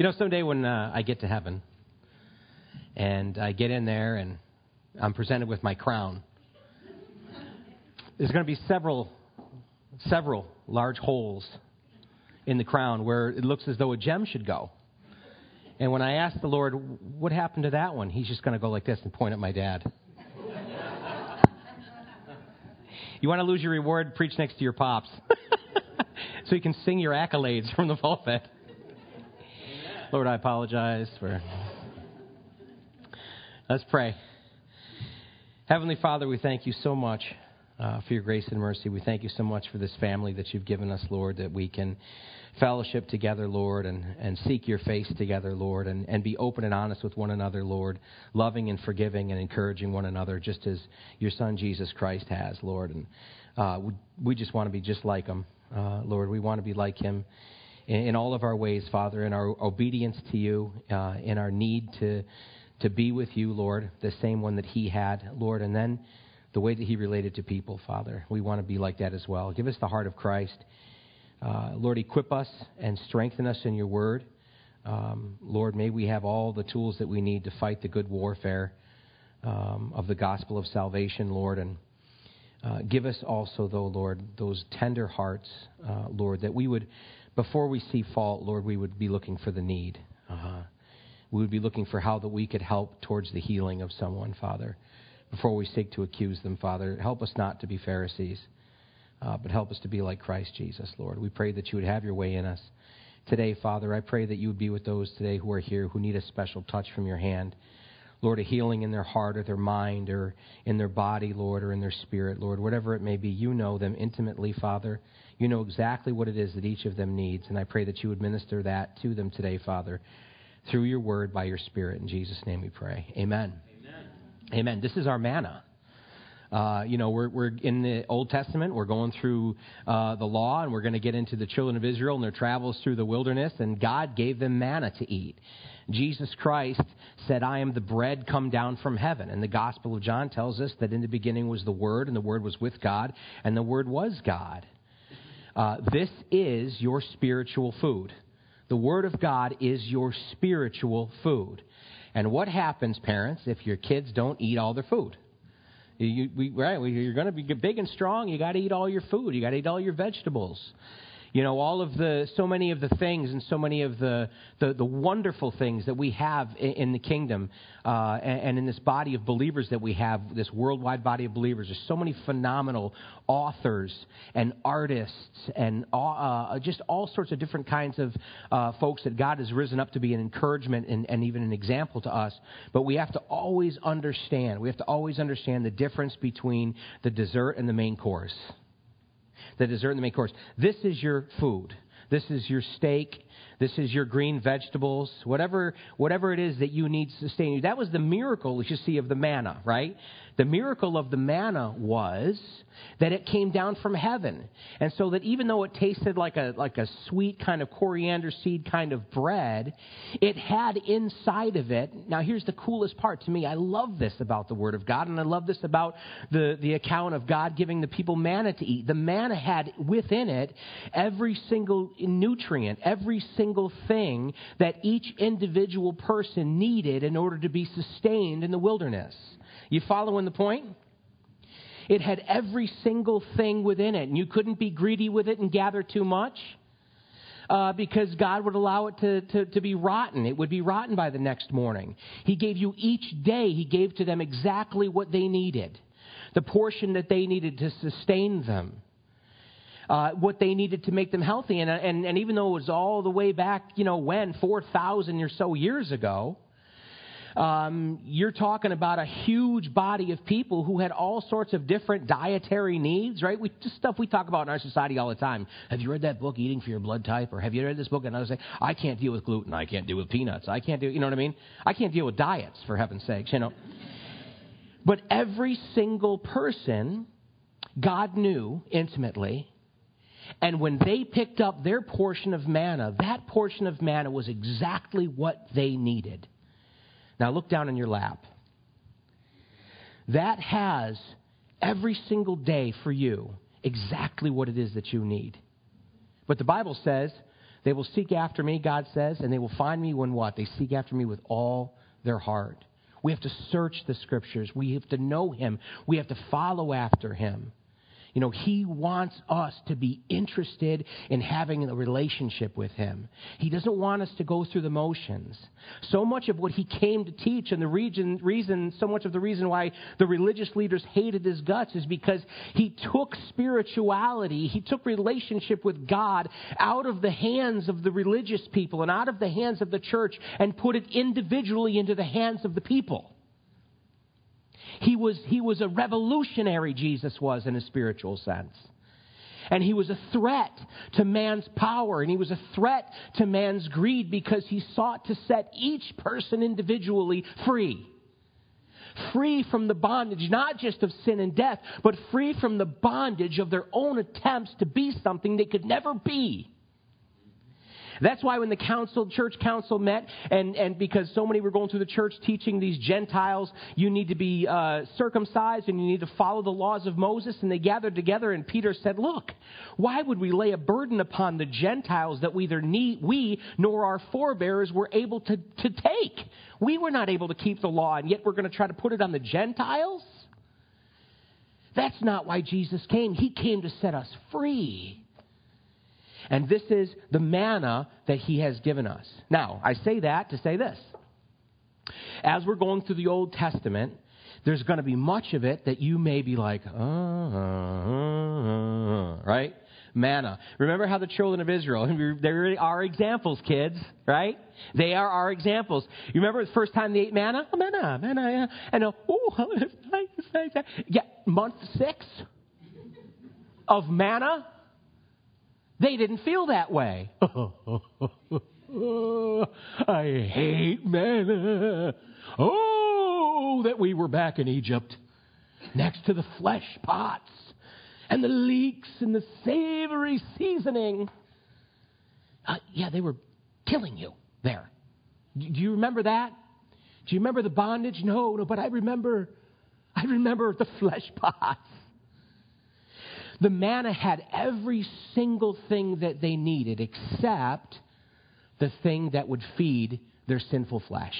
You know, someday when uh, I get to heaven and I get in there and I'm presented with my crown, there's going to be several, several large holes in the crown where it looks as though a gem should go. And when I ask the Lord, what happened to that one? He's just going to go like this and point at my dad. you want to lose your reward? Preach next to your pops. so you can sing your accolades from the pulpit. Lord, I apologize for. Let's pray. Heavenly Father, we thank you so much uh, for your grace and mercy. We thank you so much for this family that you've given us, Lord, that we can fellowship together, Lord, and, and seek your face together, Lord, and, and be open and honest with one another, Lord, loving and forgiving and encouraging one another, just as your Son Jesus Christ has, Lord. And uh, we, we just want to be just like him, uh, Lord. We want to be like him in, in all of our ways, Father, in our obedience to you, uh, in our need to, to be with you, Lord, the same one that He had, Lord, and then the way that He related to people, Father. We want to be like that as well. Give us the heart of Christ. Uh, Lord, equip us and strengthen us in your word. Um, Lord, may we have all the tools that we need to fight the good warfare um, of the gospel of salvation, Lord. And uh, give us also, though, Lord, those tender hearts, uh, Lord, that we would before we see fault, Lord, we would be looking for the need. Uh, we would be looking for how that we could help towards the healing of someone, Father, before we seek to accuse them, Father. Help us not to be Pharisees, uh, but help us to be like Christ Jesus, Lord. We pray that you would have your way in us. Today, Father, I pray that you would be with those today who are here who need a special touch from your hand. Lord, a healing in their heart or their mind or in their body, Lord, or in their spirit, Lord, whatever it may be, you know them intimately, Father. You know exactly what it is that each of them needs, and I pray that you would minister that to them today, Father, through your word by your Spirit. In Jesus' name we pray. Amen. Amen. Amen. This is our manna. Uh, you know, we're, we're in the Old Testament. We're going through uh, the law, and we're going to get into the children of Israel and their travels through the wilderness. And God gave them manna to eat. Jesus Christ said, I am the bread come down from heaven. And the Gospel of John tells us that in the beginning was the Word, and the Word was with God, and the Word was God. Uh, this is your spiritual food. The Word of God is your spiritual food. And what happens, parents, if your kids don't eat all their food? You, we, right, you're going to be big and strong. You got to eat all your food. You got to eat all your vegetables you know, all of the, so many of the things and so many of the, the, the wonderful things that we have in, in the kingdom uh, and, and, in this body of believers that we have, this worldwide body of believers. There's so many phenomenal authors and artists and uh, uh, just all sorts of different kinds of uh, folks that God has risen up to be an encouragement and, and even an example to us. But we have to always understand, we have to always understand the difference between the dessert and the main course the dessert and the main course. This is your food. This is your steak. This is your green vegetables. Whatever, whatever it is that you need to sustain you. That was the miracle, as you see, of the manna, right? The miracle of the manna was that it came down from heaven. And so that even though it tasted like a, like a sweet kind of coriander seed kind of bread, it had inside of it. Now, here's the coolest part to me. I love this about the Word of God, and I love this about the, the account of God giving the people manna to eat. The manna had within it every single nutrient, every single thing that each individual person needed in order to be sustained in the wilderness. You following the point? It had every single thing within it, and you couldn't be greedy with it and gather too much. Uh, because God would allow it to, to, to be rotten. It would be rotten by the next morning. He gave you each day, He gave to them exactly what they needed, the portion that they needed to sustain them. Uh, what they needed to make them healthy. And, and, and even though it was all the way back, you know, when, 4,000 or so years ago, um, you're talking about a huge body of people who had all sorts of different dietary needs, right? We, just stuff we talk about in our society all the time. Have you read that book, Eating for Your Blood Type? Or have you read this book? And I was say, I can't deal with gluten. I can't deal with peanuts. I can't do, you know what I mean? I can't deal with diets, for heaven's sakes, you know. But every single person, God knew intimately. And when they picked up their portion of manna, that portion of manna was exactly what they needed. Now look down in your lap. That has every single day for you exactly what it is that you need. But the Bible says They will seek after me, God says, and they will find me when what? They seek after me with all their heart. We have to search the scriptures. We have to know him. We have to follow after him. You know, He wants us to be interested in having a relationship with Him. He doesn't want us to go through the motions. So much of what He came to teach, and the reason, reason so much of the reason why the religious leaders hated His guts is because He took spirituality, He took relationship with God out of the hands of the religious people and out of the hands of the church and put it individually into the hands of the people. He was, he was a revolutionary, Jesus was, in a spiritual sense. And he was a threat to man's power, and he was a threat to man's greed because he sought to set each person individually free. Free from the bondage, not just of sin and death, but free from the bondage of their own attempts to be something they could never be. That's why when the council, church council met, and, and because so many were going through the church teaching these Gentiles, you need to be uh, circumcised and you need to follow the laws of Moses, and they gathered together, and Peter said, Look, why would we lay a burden upon the Gentiles that we neither we nor our forebears were able to, to take? We were not able to keep the law, and yet we're going to try to put it on the Gentiles? That's not why Jesus came. He came to set us free. And this is the manna that he has given us. Now, I say that to say this. As we're going through the Old Testament, there's going to be much of it that you may be like, uh, uh, uh, right? Manna. Remember how the children of Israel, they are examples, kids, right? They are our examples. You remember the first time they ate manna? Oh, manna, manna, yeah. And, oh, yeah, month six of manna they didn't feel that way. I hate manna. Oh, that we were back in Egypt next to the flesh pots and the leeks and the savory seasoning. Uh, yeah, they were killing you there. Do you remember that? Do you remember the bondage? No, no, but I remember, I remember the flesh pots. The manna had every single thing that they needed except the thing that would feed their sinful flesh.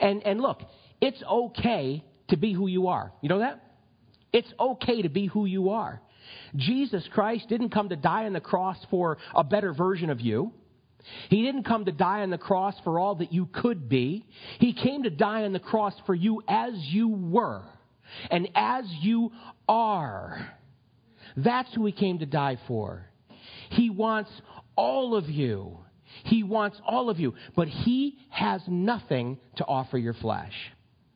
And, and look, it's okay to be who you are. You know that? It's okay to be who you are. Jesus Christ didn't come to die on the cross for a better version of you. He didn't come to die on the cross for all that you could be. He came to die on the cross for you as you were and as you are. That's who he came to die for. He wants all of you. He wants all of you. But he has nothing to offer your flesh.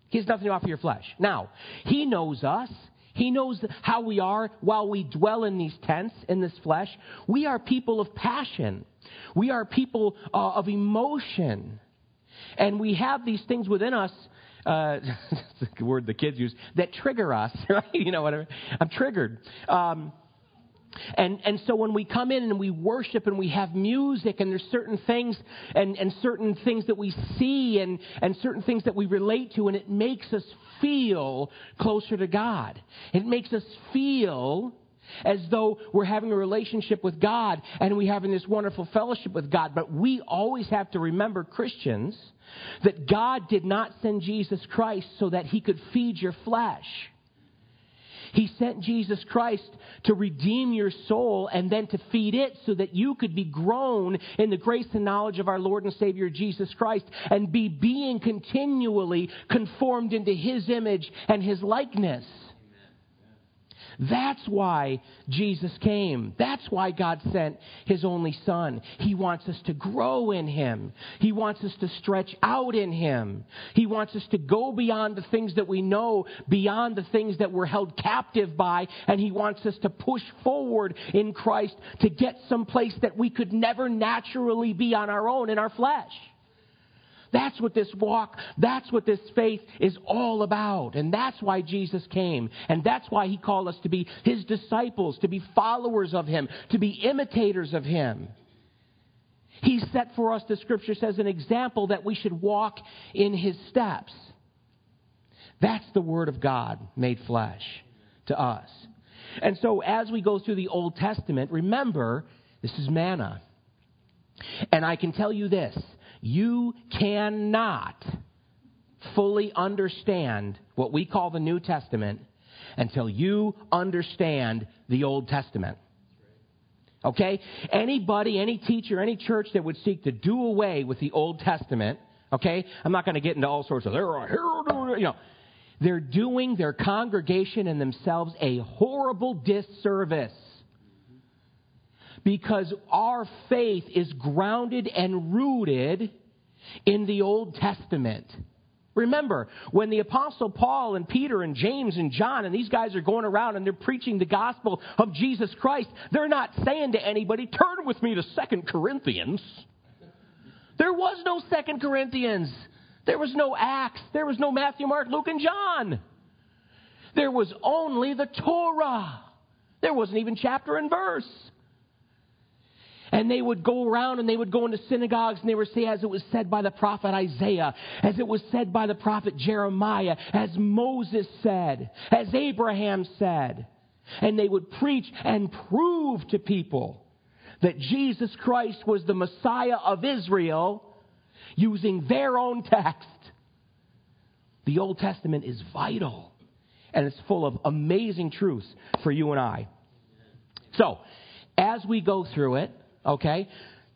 He has nothing to offer your flesh. Now, he knows us. He knows how we are while we dwell in these tents, in this flesh. We are people of passion. We are people uh, of emotion. And we have these things within us uh, that's the word the kids use, that trigger us, right? You know, whatever. I'm triggered. Um, and, and so when we come in and we worship and we have music and there's certain things and, and certain things that we see and, and certain things that we relate to and it makes us feel closer to God. It makes us feel as though we're having a relationship with God and we're having this wonderful fellowship with God. But we always have to remember, Christians, that God did not send Jesus Christ so that he could feed your flesh. He sent Jesus Christ to redeem your soul and then to feed it so that you could be grown in the grace and knowledge of our Lord and Savior Jesus Christ and be being continually conformed into His image and His likeness. That's why Jesus came. That's why God sent His only Son. He wants us to grow in Him. He wants us to stretch out in Him. He wants us to go beyond the things that we know, beyond the things that we're held captive by, and He wants us to push forward in Christ to get someplace that we could never naturally be on our own in our flesh. That's what this walk, that's what this faith is all about. And that's why Jesus came. And that's why he called us to be his disciples, to be followers of him, to be imitators of him. He set for us, the scripture says, an example that we should walk in his steps. That's the word of God made flesh to us. And so as we go through the Old Testament, remember This is manna. And I can tell you this you cannot fully understand what we call the New Testament until you understand the Old Testament. Okay? Anybody, any teacher, any church that would seek to do away with the Old Testament, okay? I'm not going to get into all sorts of, they're here, you know. They're doing their congregation and themselves a horrible disservice. Because our faith is grounded and rooted in the Old Testament. Remember, when the Apostle Paul and Peter and James and John and these guys are going around and they're preaching the gospel of Jesus Christ, they're not saying to anybody, turn with me to Second Corinthians. There was no Second Corinthians. There was no Acts. There was no Matthew, Mark, Luke, and John. There was only the Torah. There wasn't even chapter and verse. And they would go around and they would go into synagogues and they would say, as it was said by the prophet Isaiah, as it was said by the prophet Jeremiah, as Moses said, as Abraham said. And they would preach and prove to people that Jesus Christ was the Messiah of Israel using their own text. The Old Testament is vital and it's full of amazing truths for you and I. So, as we go through it, Okay?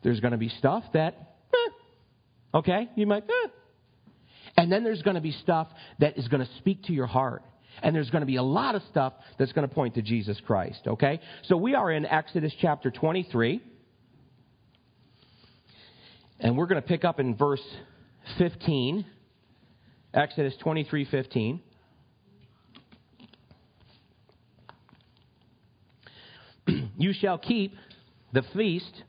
There's going to be stuff that, eh, okay, you might, eh. And then there's going to be stuff that is going to speak to your heart. And there's going to be a lot of stuff that's going to point to Jesus Christ, okay? So we are in Exodus chapter 23. And we're going to pick up in verse 15. Exodus 23 15. you shall keep the feast.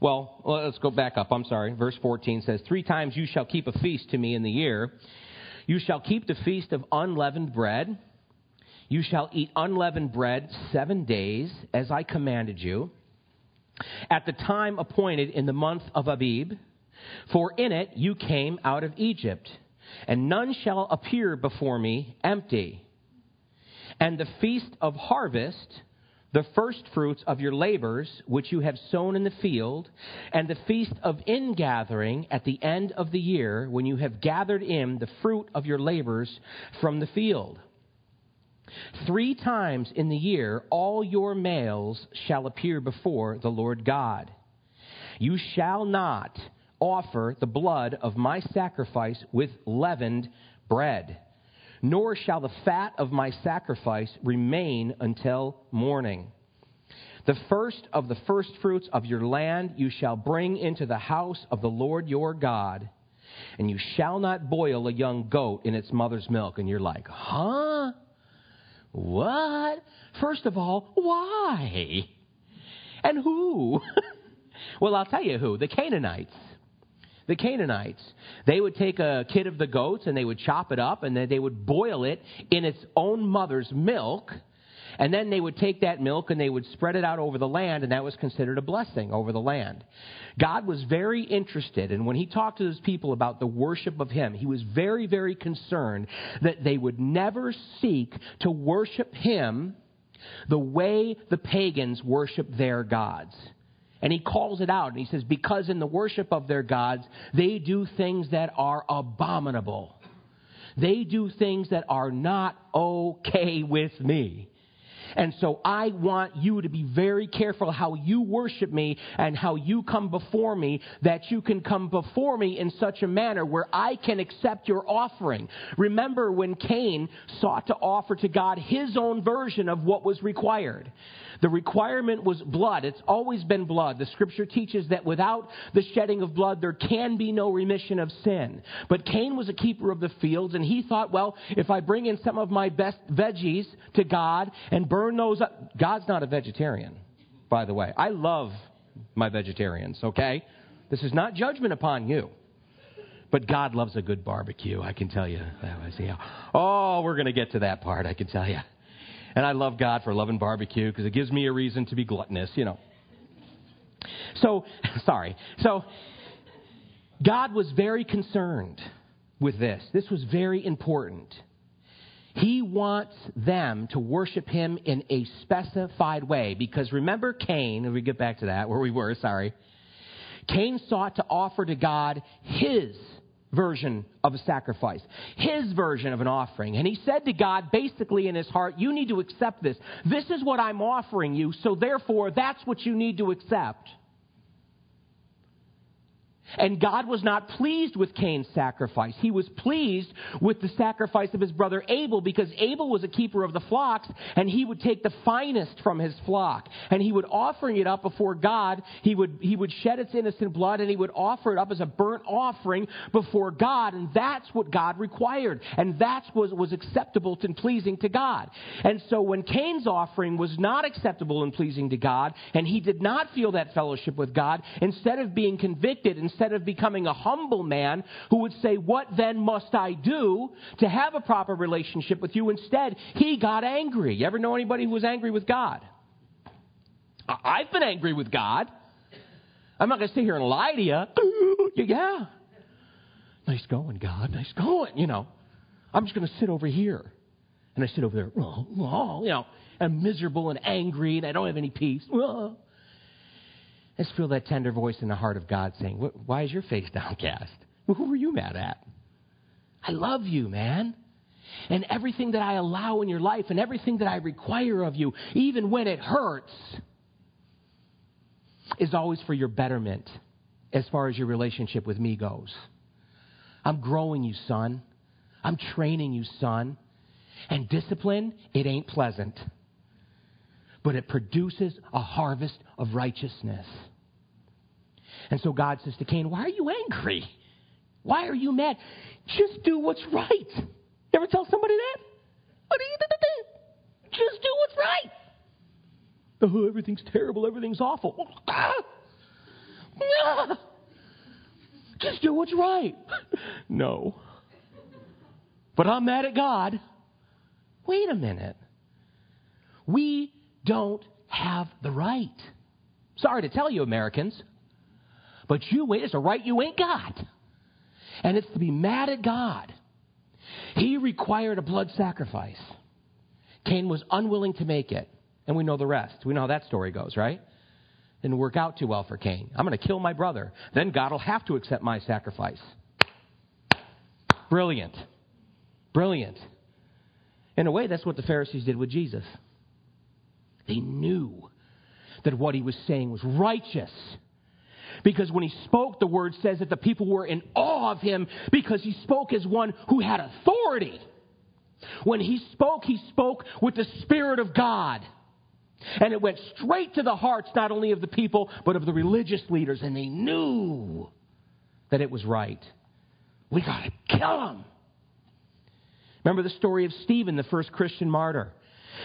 Well, let's go back up. I'm sorry. Verse 14 says, Three times you shall keep a feast to me in the year. You shall keep the feast of unleavened bread. You shall eat unleavened bread seven days, as I commanded you, at the time appointed in the month of Abib. For in it you came out of Egypt, and none shall appear before me empty. And the feast of harvest the first fruits of your labors which you have sown in the field, and the feast of ingathering at the end of the year, when you have gathered in the fruit of your labors from the field. Three times in the year all your males shall appear before the Lord God. You shall not offer the blood of my sacrifice with leavened bread nor shall the fat of my sacrifice remain until morning. The first of the firstfruits of your land you shall bring into the house of the Lord your God, and you shall not boil a young goat in its mother's milk. And you're like, huh? What? First of all, why? And who? well, I'll tell you who the Canaanites the Canaanites. They would take a kid of the goats and they would chop it up and then they would boil it in its own mother's milk. And then they would take that milk and they would spread it out over the land, and that was considered a blessing over the land. God was very interested, and when he talked to his people about the worship of him, he was very, very concerned that they would never seek to worship him the way the pagans worship their gods. And he calls it out and he says, Because in the worship of their gods, they do things that are abominable. They do things that are not okay with me. And so I want you to be very careful how you worship me and how you come before me, that you can come before me in such a manner where I can accept your offering. Remember when Cain sought to offer to God his own version of what was required. The requirement was blood. It's always been blood. The scripture teaches that without the shedding of blood, there can be no remission of sin. But Cain was a keeper of the fields, and he thought, well, if I bring in some of my best veggies to God and burn those up, God's not a vegetarian, by the way. I love my vegetarians, okay? This is not judgment upon you. But God loves a good barbecue, I can tell you. Oh, we're going to get to that part, I can tell you. And I love God for loving barbecue because it gives me a reason to be gluttonous, you know. So, sorry. So, God was very concerned with this. This was very important. He wants them to worship him in a specified way. Because remember Cain, if we get back to that, where we were, sorry. Cain sought to offer to God his version of a sacrifice, his version of an offering. And he said to God, basically in his heart, You need to accept this. This is what I'm offering you, so therefore that's what you need to accept. And God was not pleased with Cain's sacrifice. He was pleased with the sacrifice of his brother Abel because Abel was a keeper of the flocks and he would take the finest from his flock and he would offering it up before God. He would, he would shed its innocent blood and he would offer it up as a burnt offering before God. And that's what God required. And that's what was acceptable and pleasing to God. And so when Cain's offering was not acceptable and pleasing to God and he did not feel that fellowship with God, instead of being convicted, instead instead of becoming a humble man who would say, What then must I do to have a proper relationship with you? Instead, he got angry. You ever know anybody who was angry with God? I've been angry with God. I'm not going to sit here and lie to you. yeah. Nice going, God. Nice going. You know, I'm just going to sit over here. And I sit over there, oh, oh, you know, I'm miserable and angry and I don't have any peace. Just feel that tender voice in the heart of God saying, Why is your face downcast? Who were you mad at? I love you, man. And everything that I allow in your life and everything that I require of you, even when it hurts, is always for your betterment as far as your relationship with me goes. I'm growing you, son. I'm training you, son. And discipline, it ain't pleasant, but it produces a harvest of righteousness. And so God says to Cain, Why are you angry? Why are you mad? Just do what's right. Ever tell somebody that? Just do what's right. Oh, everything's terrible. Everything's awful. Ah! Just do what's right. no. But I'm mad at God. Wait a minute. We don't have the right. Sorry to tell you, Americans, but you it's a right you ain't got. And it's to be mad at God. He required a blood sacrifice. Cain was unwilling to make it. And we know the rest. We know how that story goes, right? Didn't work out too well for Cain. I'm going to kill my brother. Then God will have to accept my sacrifice. Brilliant. Brilliant. In a way, that's what the Pharisees did with Jesus. They knew that what he was saying was righteous because when he spoke, the word says that the people were in awe of him because he spoke as one who had authority. When he spoke, he spoke with the Spirit of God. And it went straight to the hearts not only of the people, but of the religious leaders. And they knew that it was right. We got to kill him. Remember the story of Stephen, the first Christian martyr?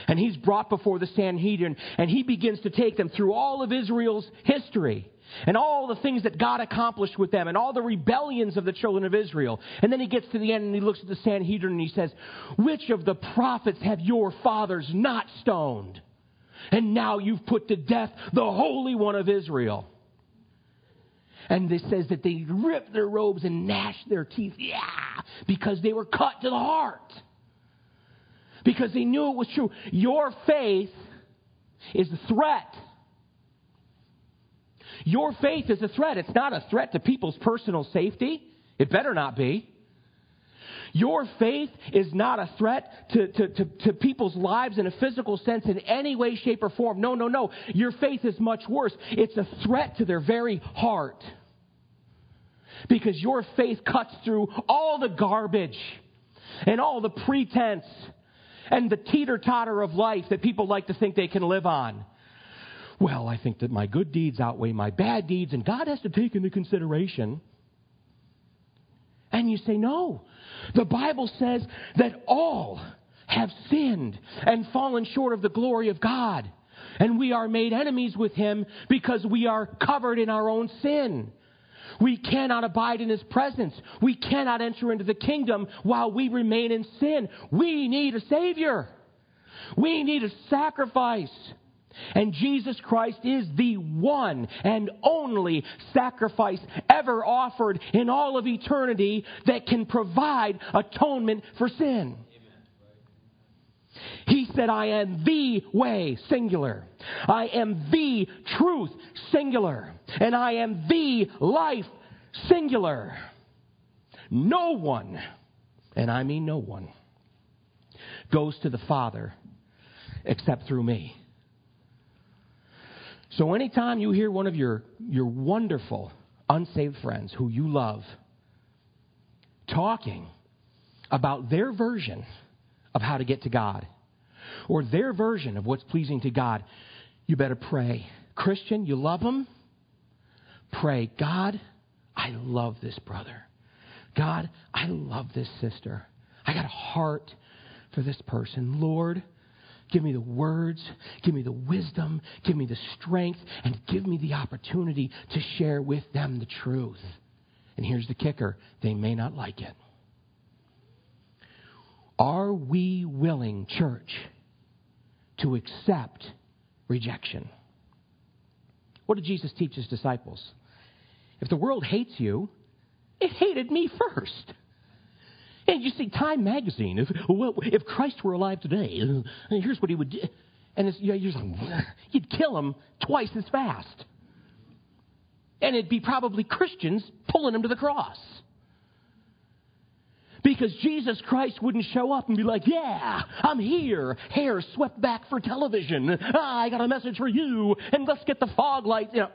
And he's brought before the Sanhedrin, and he begins to take them through all of Israel's history and all the things that God accomplished with them and all the rebellions of the children of Israel. And then he gets to the end and he looks at the Sanhedrin and he says, Which of the prophets have your fathers not stoned? And now you've put to death the Holy One of Israel. And it says that they ripped their robes and gnashed their teeth. Yeah, because they were cut to the heart. Because he knew it was true. Your faith is a threat your faith is a threat. It's not a threat to people's personal safety. It better not be. Your faith is not a threat to, to, to, to, people's lives in a physical sense in any way, shape, or form. No, no, no. Your faith is much worse. It's a threat to their very heart. Because your faith cuts through all the garbage and all the pretense and the teeter totter of life that people like to think they can live on well, I think that my good deeds outweigh my bad deeds, and God has to take into consideration. And you say, no. The Bible says that all have sinned and fallen short of the glory of God. And we are made enemies with Him because we are covered in our own sin. We cannot abide in His presence. We cannot enter into the kingdom while we remain in sin. We need a Savior. We need a sacrifice. And Jesus Christ is the one and only sacrifice ever offered in all of eternity that can provide atonement for sin. He said, I am the way, singular. I am the truth, singular. And I am the life, singular. No one, and I mean no one, goes to the Father except through me. So anytime you hear one of your, your wonderful unsaved friends who you love talking about their version of how to get to God or their version of what's pleasing to God, you better pray. Christian, you love them? Pray, God, I love this brother. God, I love this sister. I got a heart for this person. Lord, give me the words, give me the wisdom, give me the strength, and give me the opportunity to share with them the truth. And here's the kicker they may not like it. Are we willing, church, to accept rejection? What did Jesus teach his disciples? If the world hates you, it hated me first. And you see, Time magazine, if, well, if Christ were alive today, uh, here's what he would do. And it's, you're like, you'd kill him twice as fast. And it'd be probably Christians pulling him to the cross. Because Jesus Christ wouldn't show up and be like, yeah, I'm here, hair swept back for television. Ah, I got a message for you, and let's get the fog lights. You know,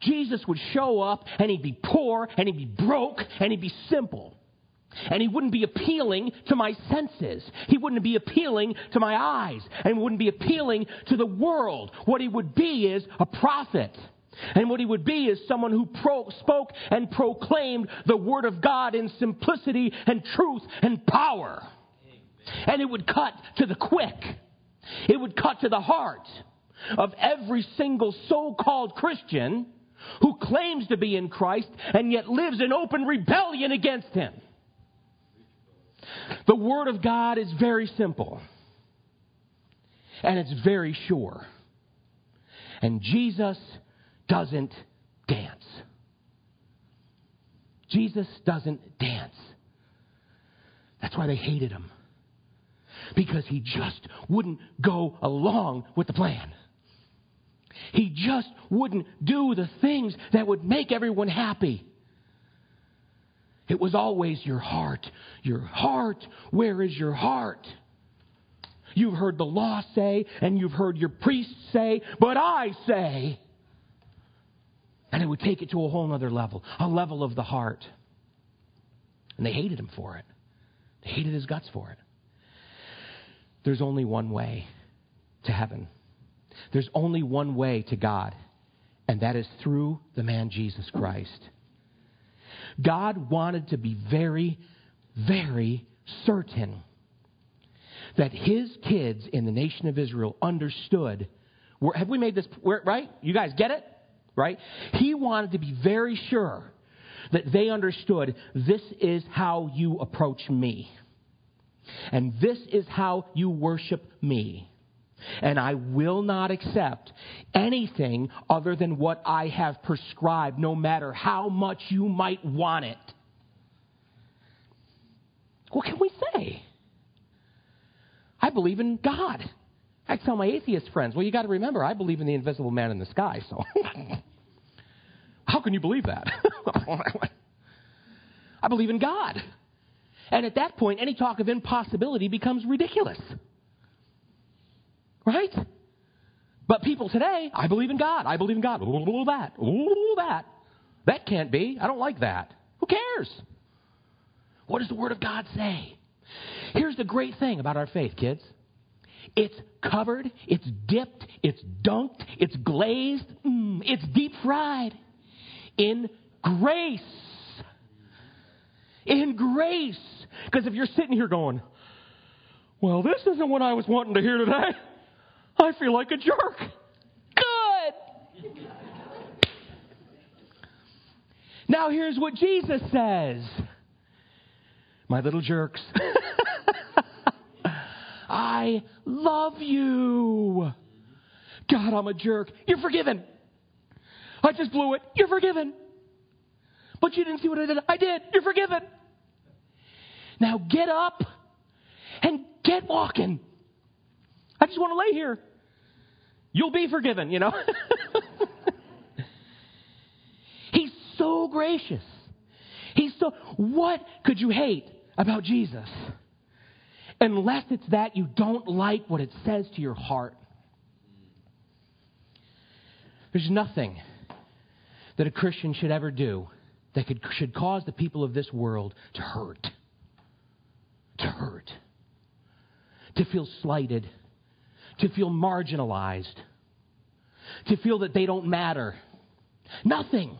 Jesus would show up and he'd be poor and he'd be broke and he'd be simple. And he wouldn't be appealing to my senses. He wouldn't be appealing to my eyes. And wouldn't be appealing to the world. What he would be is a prophet. And what he would be is someone who pro- spoke and proclaimed the word of God in simplicity and truth and power. And it would cut to the quick. It would cut to the heart of every single so called Christian who claims to be in Christ and yet lives in open rebellion against him. The Word of God is very simple and it's very sure. And Jesus doesn't dance. Jesus doesn't dance. That's why they hated him. Because he just wouldn't go along with the plan. He just wouldn't do the things that would make everyone happy. It was always your heart. Your heart. Where is your heart? You've heard the law say, and you've heard your priests say, but I say. And it would take it to a whole other level, a level of the heart. And they hated him for it. They hated his guts for it. There's only one way to heaven. There's only one way to God, and that is through the man Jesus Christ. God wanted to be very, very certain that his kids in the nation of Israel understood. Have we made this right? You guys get it? Right? He wanted to be very sure that they understood this is how you approach me. And this is how you worship me and I will not accept anything other than what I have prescribed, no matter how much you might want it. What can we say? I believe in God. I tell my atheist friends, well, you got to remember, I believe in the invisible man in the sky, so. how can you believe that? I believe in God. And at that point, any talk of impossibility becomes ridiculous. Right? But people today, I believe in God. I believe in God. Ooh, that. Ooh, that. That can't be. I don't like that. Who cares? What does the Word of God say? Here's the great thing about our faith, kids. It's covered, it's dipped, it's dunked, it's glazed, mm, it's deep fried in grace. In grace. Because if you're sitting here going, well, this isn't what I was wanting to hear today. I feel like a jerk. Good. now, here's what Jesus says My little jerks, I love you. God, I'm a jerk. You're forgiven. I just blew it. You're forgiven. But you didn't see what I did. I did. You're forgiven. Now get up and get walking. I just want to lay here. You'll be forgiven, you know? He's so gracious. He's so, what could you hate about Jesus? Unless it's that you don't like what it says to your heart. There's nothing that a Christian should ever do that could, should cause the people of this world to hurt. To hurt. To feel slighted. To feel marginalized. To feel that they don't matter. Nothing.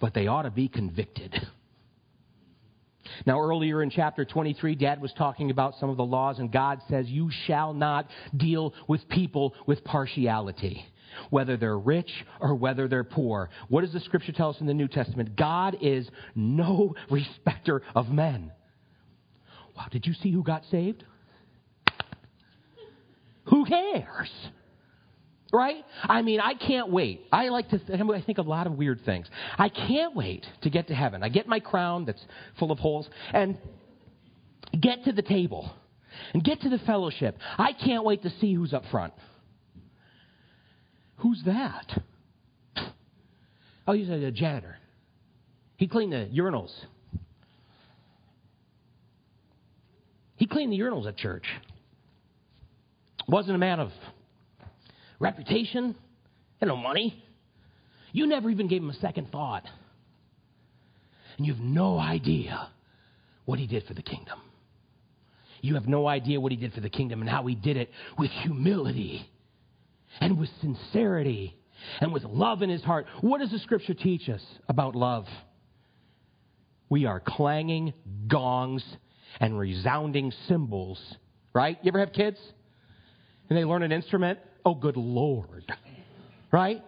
But they ought to be convicted. Now, earlier in chapter 23, Dad was talking about some of the laws, and God says, You shall not deal with people with partiality whether they're rich or whether they're poor. What does the scripture tell us in the New Testament? God is no respecter of men. Wow, did you see who got saved? Who cares? Right? I mean, I can't wait. I like to, th- I think a lot of weird things. I can't wait to get to heaven. I get my crown that's full of holes and get to the table and get to the fellowship. I can't wait to see who's up front. Who's that? Oh, he's a janitor. He cleaned the urinals. He cleaned the urinals at church. Wasn't a man of reputation, had no money. You never even gave him a second thought. And you have no idea what he did for the kingdom. You have no idea what he did for the kingdom and how he did it with humility and with sincerity and with love in his heart. What does the scripture teach us about love? We are clanging gongs and resounding cymbals, right? You ever have kids? And they learn an instrument? Oh, good Lord. Right?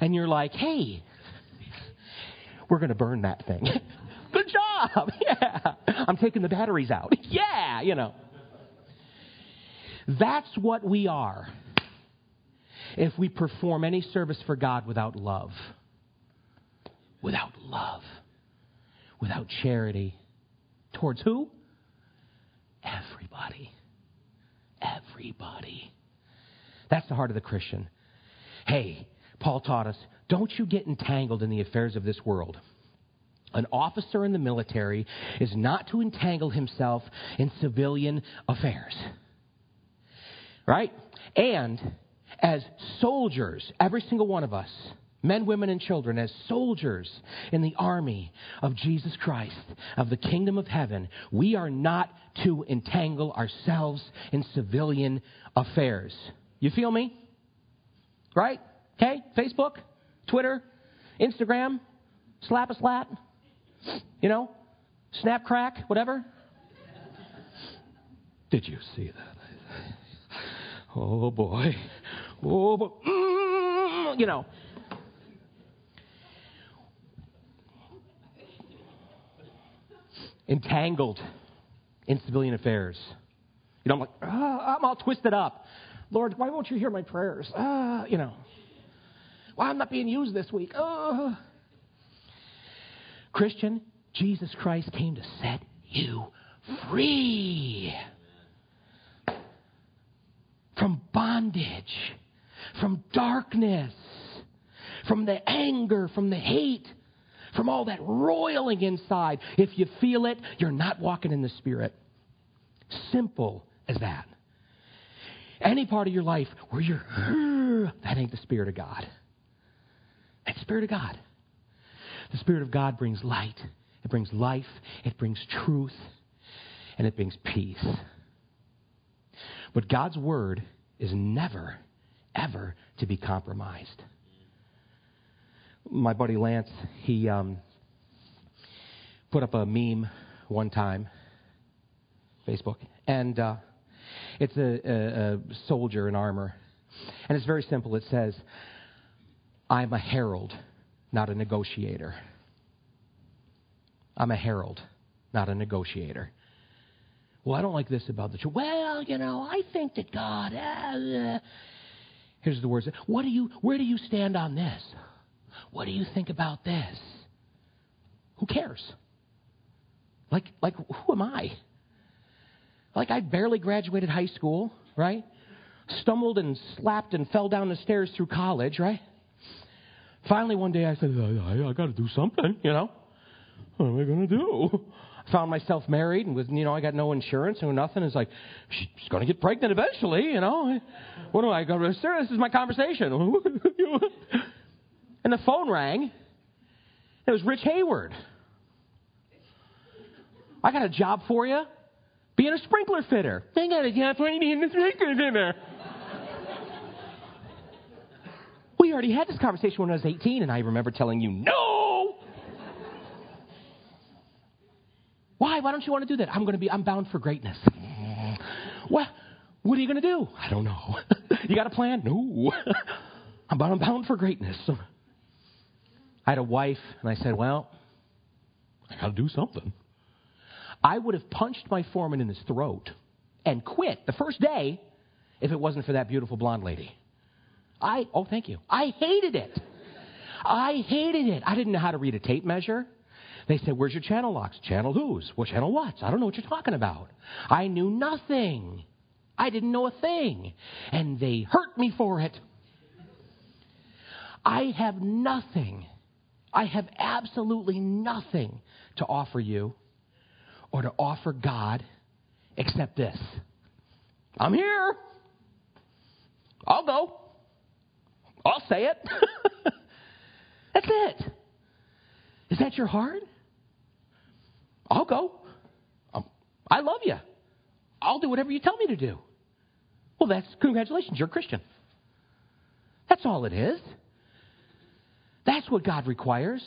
And you're like, hey, we're going to burn that thing. good job. Yeah. I'm taking the batteries out. yeah, you know. That's what we are if we perform any service for God without love. Without love. Without charity. Towards who? Everybody. Everybody. That's the heart of the Christian. Hey, Paul taught us don't you get entangled in the affairs of this world. An officer in the military is not to entangle himself in civilian affairs. Right? And as soldiers, every single one of us, men, women, and children, as soldiers in the army of Jesus Christ, of the kingdom of heaven, we are not to entangle ourselves in civilian affairs. You feel me? Right? Okay? Facebook, Twitter, Instagram, slap a slat, you know, snap crack, whatever. Did you see that? Oh boy. Oh, boy. mm, you know. Entangled in civilian affairs. You know, I'm like, oh, I'm all twisted up. Lord, why won't you hear my prayers? Uh, you know. Why I'm not being used this week? Uh. Christian, Jesus Christ came to set you free from bondage from darkness, from the anger, from the hate, from all that roiling inside. If you feel it, you're not walking in the Spirit. Simple as that. Any part of your life where you're, that ain't the Spirit of God. That's Spirit of God. The Spirit of God brings light, it brings life, it brings truth, and it brings peace. But God's Word is never ever to be compromised. My buddy Lance, he um, put up a meme one time, Facebook, and uh, it's a, a, a soldier in armor. And it's very simple. It says, I'm a herald, not a negotiator. I'm a herald, not a negotiator. Well, I don't like this about the church. Well, you know, I think that God. Uh, Here's the words. What do you, where do you stand on this? What do you think about this? Who cares? Like, like who am I? Like I barely graduated high school, right? Stumbled and slapped and fell down the stairs through college, right? Finally, one day I said, I, I, got to do something, you know. What am I going to do? I found myself married and with, you know, I got no insurance and nothing. It's like, she's going to get pregnant eventually, you know. What do I go to? Sir, this is my conversation. and the phone rang. It was Rich Hayward. I got a job for you. Being a sprinkler fitter. I got a job for you being a sprinkler fitter. we already had this conversation when I was 18, and I remember telling you, no! Why? Why don't you want to do that? I'm going to be, I'm bound for greatness. What? What are you going to do? I don't know. you got a plan? No. I'm bound, I'm bound for greatness. I had a wife, and I said, well, I got to do something. I would have punched my foreman in his throat and quit the first day if it wasn't for that beautiful blonde lady. I, oh, thank you. I hated it. I hated it. I didn't know how to read a tape measure. They said, Where's your channel locks? Channel whose? What channel what's? I don't know what you're talking about. I knew nothing. I didn't know a thing. And they hurt me for it. I have nothing. I have absolutely nothing to offer you or to offer God except this I'm here. I'll go. I'll say it. That's it. Is that your heart? I'll go. Um, I love you. I'll do whatever you tell me to do. Well, that's congratulations, you're a Christian. That's all it is. That's what God requires.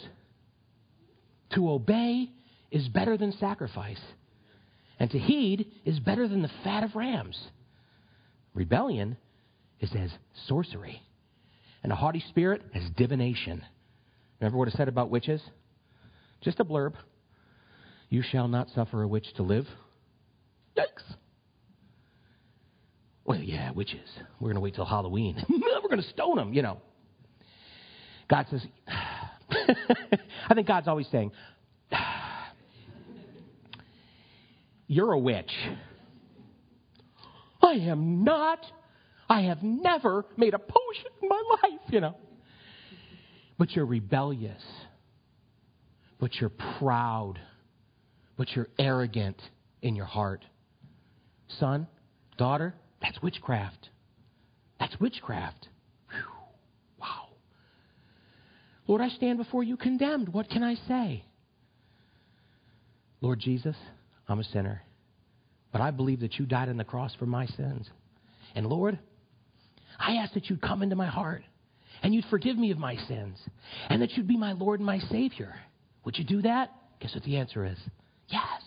To obey is better than sacrifice, and to heed is better than the fat of rams. Rebellion is as sorcery, and a haughty spirit as divination. Remember what it said about witches? Just a blurb. You shall not suffer a witch to live. Yikes. Well, yeah, witches. We're going to wait till Halloween. We're going to stone them, you know. God says, I think God's always saying, You're a witch. I am not. I have never made a potion in my life, you know. But you're rebellious. But you're proud. But you're arrogant in your heart. Son, daughter, that's witchcraft. That's witchcraft. Whew. Wow. Lord, I stand before you condemned. What can I say? Lord Jesus, I'm a sinner. But I believe that you died on the cross for my sins. And Lord, I ask that you'd come into my heart and you'd forgive me of my sins and that you'd be my Lord and my Savior. Would you do that? Guess what the answer is? Yes.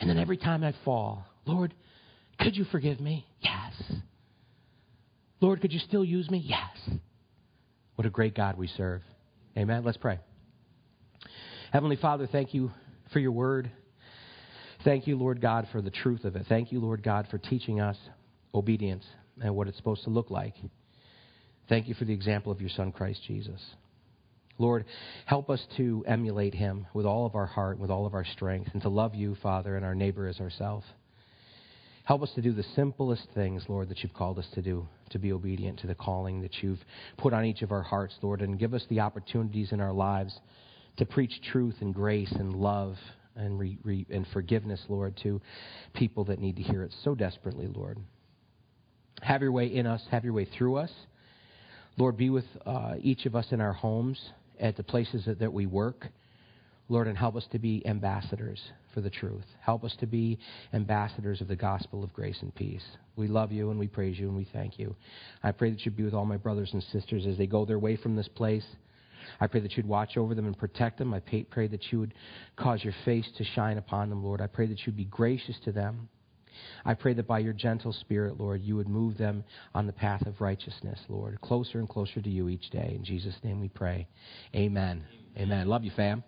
And then every time I fall, Lord, could you forgive me? Yes. Lord, could you still use me? Yes. What a great God we serve. Amen. Let's pray. Heavenly Father, thank you for your word. Thank you, Lord God, for the truth of it. Thank you, Lord God, for teaching us obedience and what it's supposed to look like. Thank you for the example of your Son, Christ Jesus. Lord, help us to emulate him with all of our heart, with all of our strength, and to love you, Father, and our neighbor as ourselves. Help us to do the simplest things, Lord, that you've called us to do, to be obedient to the calling that you've put on each of our hearts, Lord, and give us the opportunities in our lives to preach truth and grace and love and, re, re, and forgiveness, Lord, to people that need to hear it so desperately, Lord. Have your way in us, have your way through us. Lord, be with uh, each of us in our homes, at the places that, that we work. Lord, and help us to be ambassadors for the truth. Help us to be ambassadors of the gospel of grace and peace. We love you and we praise you and we thank you. I pray that you be with all my brothers and sisters as they go their way from this place. I pray that you'd watch over them and protect them. I pray that you would cause your face to shine upon them, Lord. I pray that you'd be gracious to them. I pray that by your gentle spirit, Lord, you would move them on the path of righteousness, Lord, closer and closer to you each day. In Jesus' name we pray. Amen. Amen. Love you, fam.